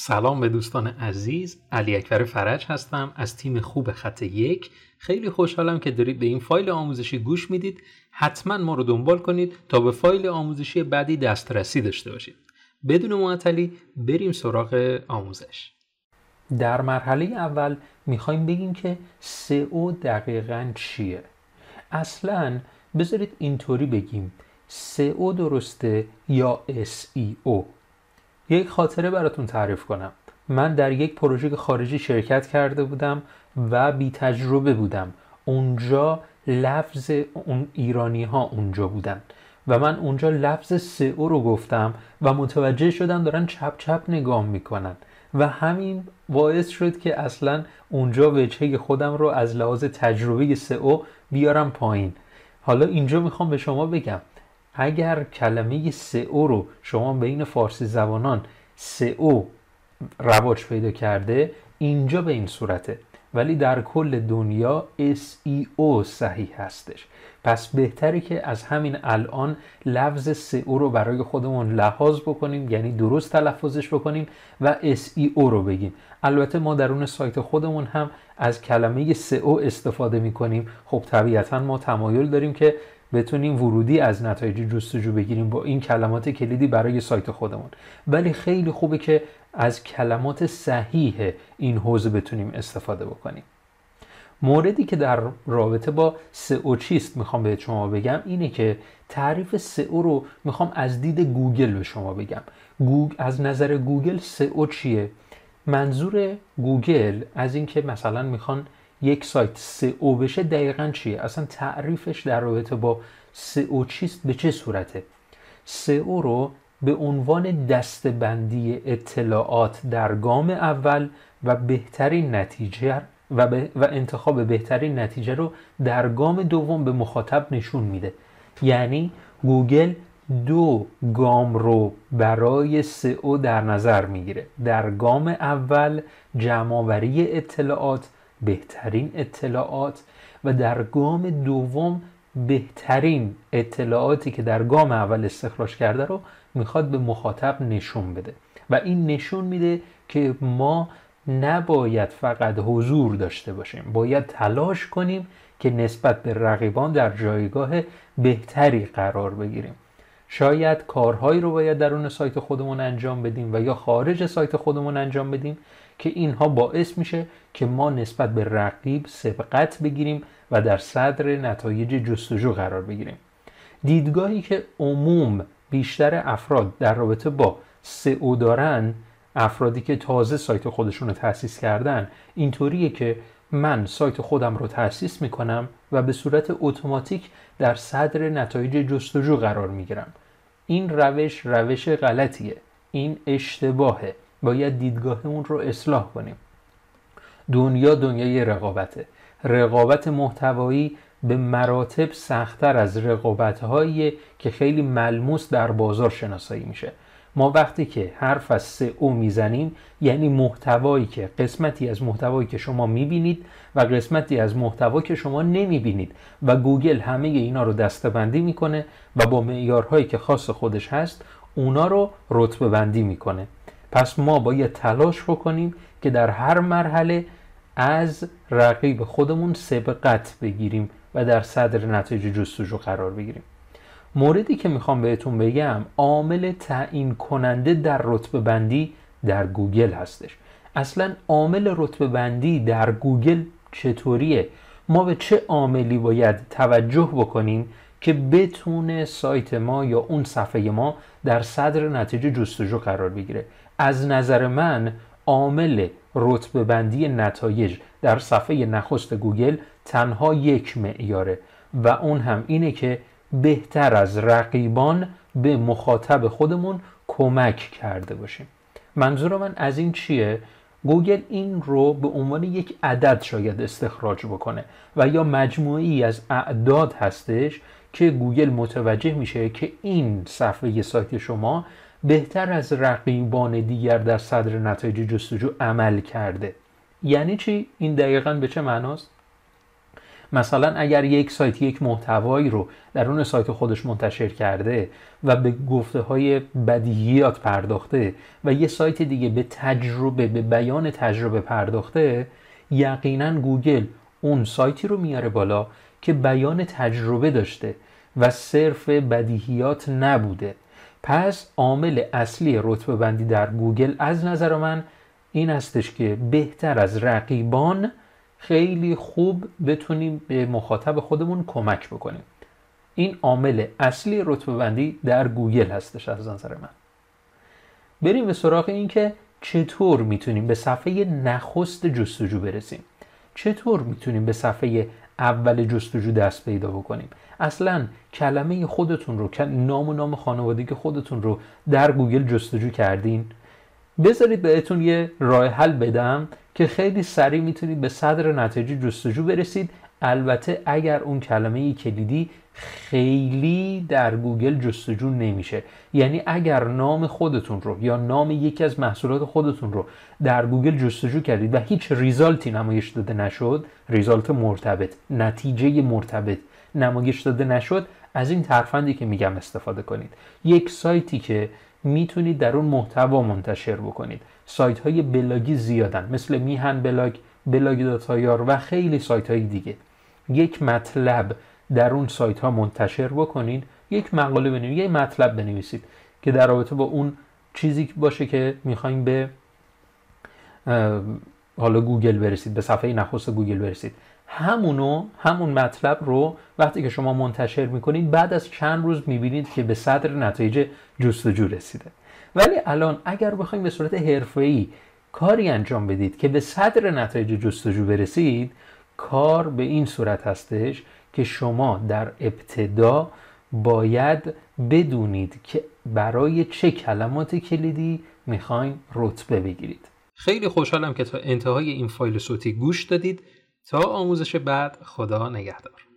سلام به دوستان عزیز علی اکبر فرج هستم از تیم خوب خط یک. خیلی خوشحالم که دارید به این فایل آموزشی گوش می‌دید. حتما ما رو دنبال کنید تا به فایل آموزشی بعدی دسترسی داشته باشید. بدون معطلی بریم سراغ آموزش. در مرحله اول می‌خوایم بگیم که SEO دقیقا چیه. اصلا بذارید اینطوری بگیم. SEO درسته یا SEO یک خاطره براتون تعریف کنم. من در یک پروژه خارجی شرکت کرده بودم و بی تجربه بودم. اونجا لفظ اون ایرانی ها اونجا بودن. و من اونجا لفظ سئو رو گفتم و متوجه شدم دارن چپ چپ نگاه می‌کنن. و همین باعث شد که اصلا اونجا وجهه خودم رو از لحاظ تجربه سئو بیارم پایین. حالا اینجا می‌خوام به شما بگم. اگر کلمه سئو رو شما بین فارسی زبانان سئو رواج پیدا کرده اینجا به این صورته. ولی در کل دنیا SEO صحیح هستش. پس بهتره که از همین الان لفظ سئو رو برای خودمون لحاظ بکنیم یعنی درست تلفظش بکنیم و SEO رو بگیم. البته ما درون سایت خودمون هم از کلمه سئو استفاده می‌کنیم. خب طبیعتا ما تمایل داریم که بتونیم ورودی از نتایج جستجو بگیریم با این کلمات کلیدی برای سایت خودمون. ولی خیلی خوبه که از کلمات صحیح این حوزه بتونیم استفاده بکنیم. موردی که در رابطه با سئو چیست می‌خوام به شما بگم اینه که تعریف سئو رو می‌خوام از دید گوگل به شما بگم. گوگ از نظر گوگل سئو چیه؟ منظور گوگل از اینکه مثلا می‌خوان یک سایت سئو بشه دقیقا چیه؟ اصلا تعریفش در رابطه با سئو چیست؟ به چه صورته؟ سئو رو به عنوان دستبندی اطلاعات در گام اول و بهترین نتیجه و, و انتخاب بهترین نتیجه رو در گام دوم به مخاطب نشون میده. یعنی گوگل دو گام رو برای سئو در نظر می‌گیره. در گام اول جمعآوری اطلاعات بهترین اطلاعات و در گام دوم بهترین اطلاعاتی که در گام اول استخراج کرده رو می‌خواد به مخاطب نشون بده. و این نشون میده که ما نباید فقط حضور داشته باشیم باید تلاش کنیم که نسبت به رقیبان در جایگاه بهتری قرار بگیریم. شاید کارهایی رو باید درون سایت خودمون انجام بدیم و یا خارج سایت خودمون انجام بدیم که اینها باعث میشه که ما نسبت به رقیب سبقت بگیریم و در صدر نتایج جستجو قرار بگیریم. دیدگاهی که عموم بیشتر افراد در رابطه با سئو دارن افرادی که تازه سایت خودشون رو تأسیس کردن اینطوریه که من سایت خودم رو تأسیس می‌کنم و به صورت اتوماتیک در صدر نتایج جستجو قرار می‌گیرم. این روش روش غلطیه. این اشتباهه. باید دیدگاهمون رو اصلاح کنیم. دنیا دنیای رقابته. رقابت محتوایی به مراتب سختتر از رقابت که خیلی ملموس در بازار شناسایی میشه. ما وقتی که حرف از سه او می‌زنیم یعنی محتوایی که قسمتی از محتوایی که شما می‌بینید و قسمتی از محتوا که شما نمی‌بینید. و گوگل همه اینا رو دستبندی می‌کنه و با معیارهایی که خاص خودش هست اونا رو رتبه بندی می‌کنه. پس ما باید تلاش بکنیم که در هر مرحله از رقیب خودمون سبقت بگیریم و در صدر نتایج جستجو قرار بگیریم. موردی که می‌خوام بهتون بگم عامل تعیین کننده در رتبه بندی در گوگل هستش. اصلا عامل رتبه بندی در گوگل چطوریه؟ ما به چه عاملی باید توجه بکنیم که بتونه سایت ما یا اون صفحه ما در صدر نتیجه جستجو قرار بگیره از نظر من عامل رتبه بندی نتایج در صفحه نخست گوگل تنها یک معیاره و اون هم اینه که بهتر از رقیبان به مخاطب خودمون کمک کرده باشیم منظور من از این چیه؟ گوگل این رو به عنوان یک عدد شاید استخراج بکنه و یا مجموعی از اعداد هستش که گوگل متوجه میشه که این صفحه سایت شما بهتر از رقیبان دیگر در صدر نتایج جستجو عمل کرده. یعنی چی؟ این دقیقا به چه معناست؟ مثلا اگر یک سایت یک محتوایی رو در اون سایت خودش منتشر کرده و به گفته های بدیهیات پرداخته و یه سایت دیگه به تجربه به بیان تجربه پرداخته یقینا گوگل اون سایتی رو میاره بالا که بیان تجربه داشته و صرف بدیهیات نبوده. پس عامل اصلی رتبه بندی در گوگل از نظر من این استش که بهتر از رقیبان خیلی خوب بتونیم به مخاطب خودمون کمک بکنیم. این عامل اصلی رتبه بندی در گوگل هستش از نظر من. بریم به سراغ این که چطور می‌تونیم به صفحه نخست جستجو برسیم. چطور می‌تونیم به صفحه اول جستجو دست پیدا بکنیم. اصلا کلمه خودتون رو نام و نام خانوادگی خودتون رو در گوگل جستجو کردین. بذارید بهتون یه راه حل بدم که خیلی سریع می‌تونید به صدر نتایج جستجو برسید. البته اگر اون کلمه کلیدی خیلی در گوگل جستجو نمیشه. یعنی اگر نام خودتون رو یا نام یکی از محصولات خودتون رو در گوگل جستجو کردید و هیچ result ی نمایش داده نشد result مرتبط نتیجه مرتبط نمایش داده نشد از این ترفندی که میگم استفاده کنید. یک سایتی که می‌تونید در اون محتوا منتشر بکنید. سایت های بلاگی زیادن مثل میهن بلاگ بلاگ dot ir و خیلی سایت های دیگه. یک مطلب در اون سایت ها منتشر بکنید یک مقاله بنویسید یک مطلب بنویسید که در رابطه با اون چیزی باشه که می‌خوایم به حالا گوگل برسید به صفحه نخست گوگل برسید. همونو همون مطلب رو وقتی که شما منتشر می‌کنید بعد از چند روز می‌بینید که به صدر نتایج جستجو رسیده. ولی الان اگر بخوایم به صورت حرفه‌ای کاری انجام بدید که به صدر نتایج جستجو برسید کار به این صورت هستش که شما در ابتدا باید بدونید که برای چه کلمات کلیدی می‌خواین رتبه بگیرید. خیلی خوشحالم که تا انتهای این فایل صوتی گوش دادید. تا آموزش بعد خدا نگهدار.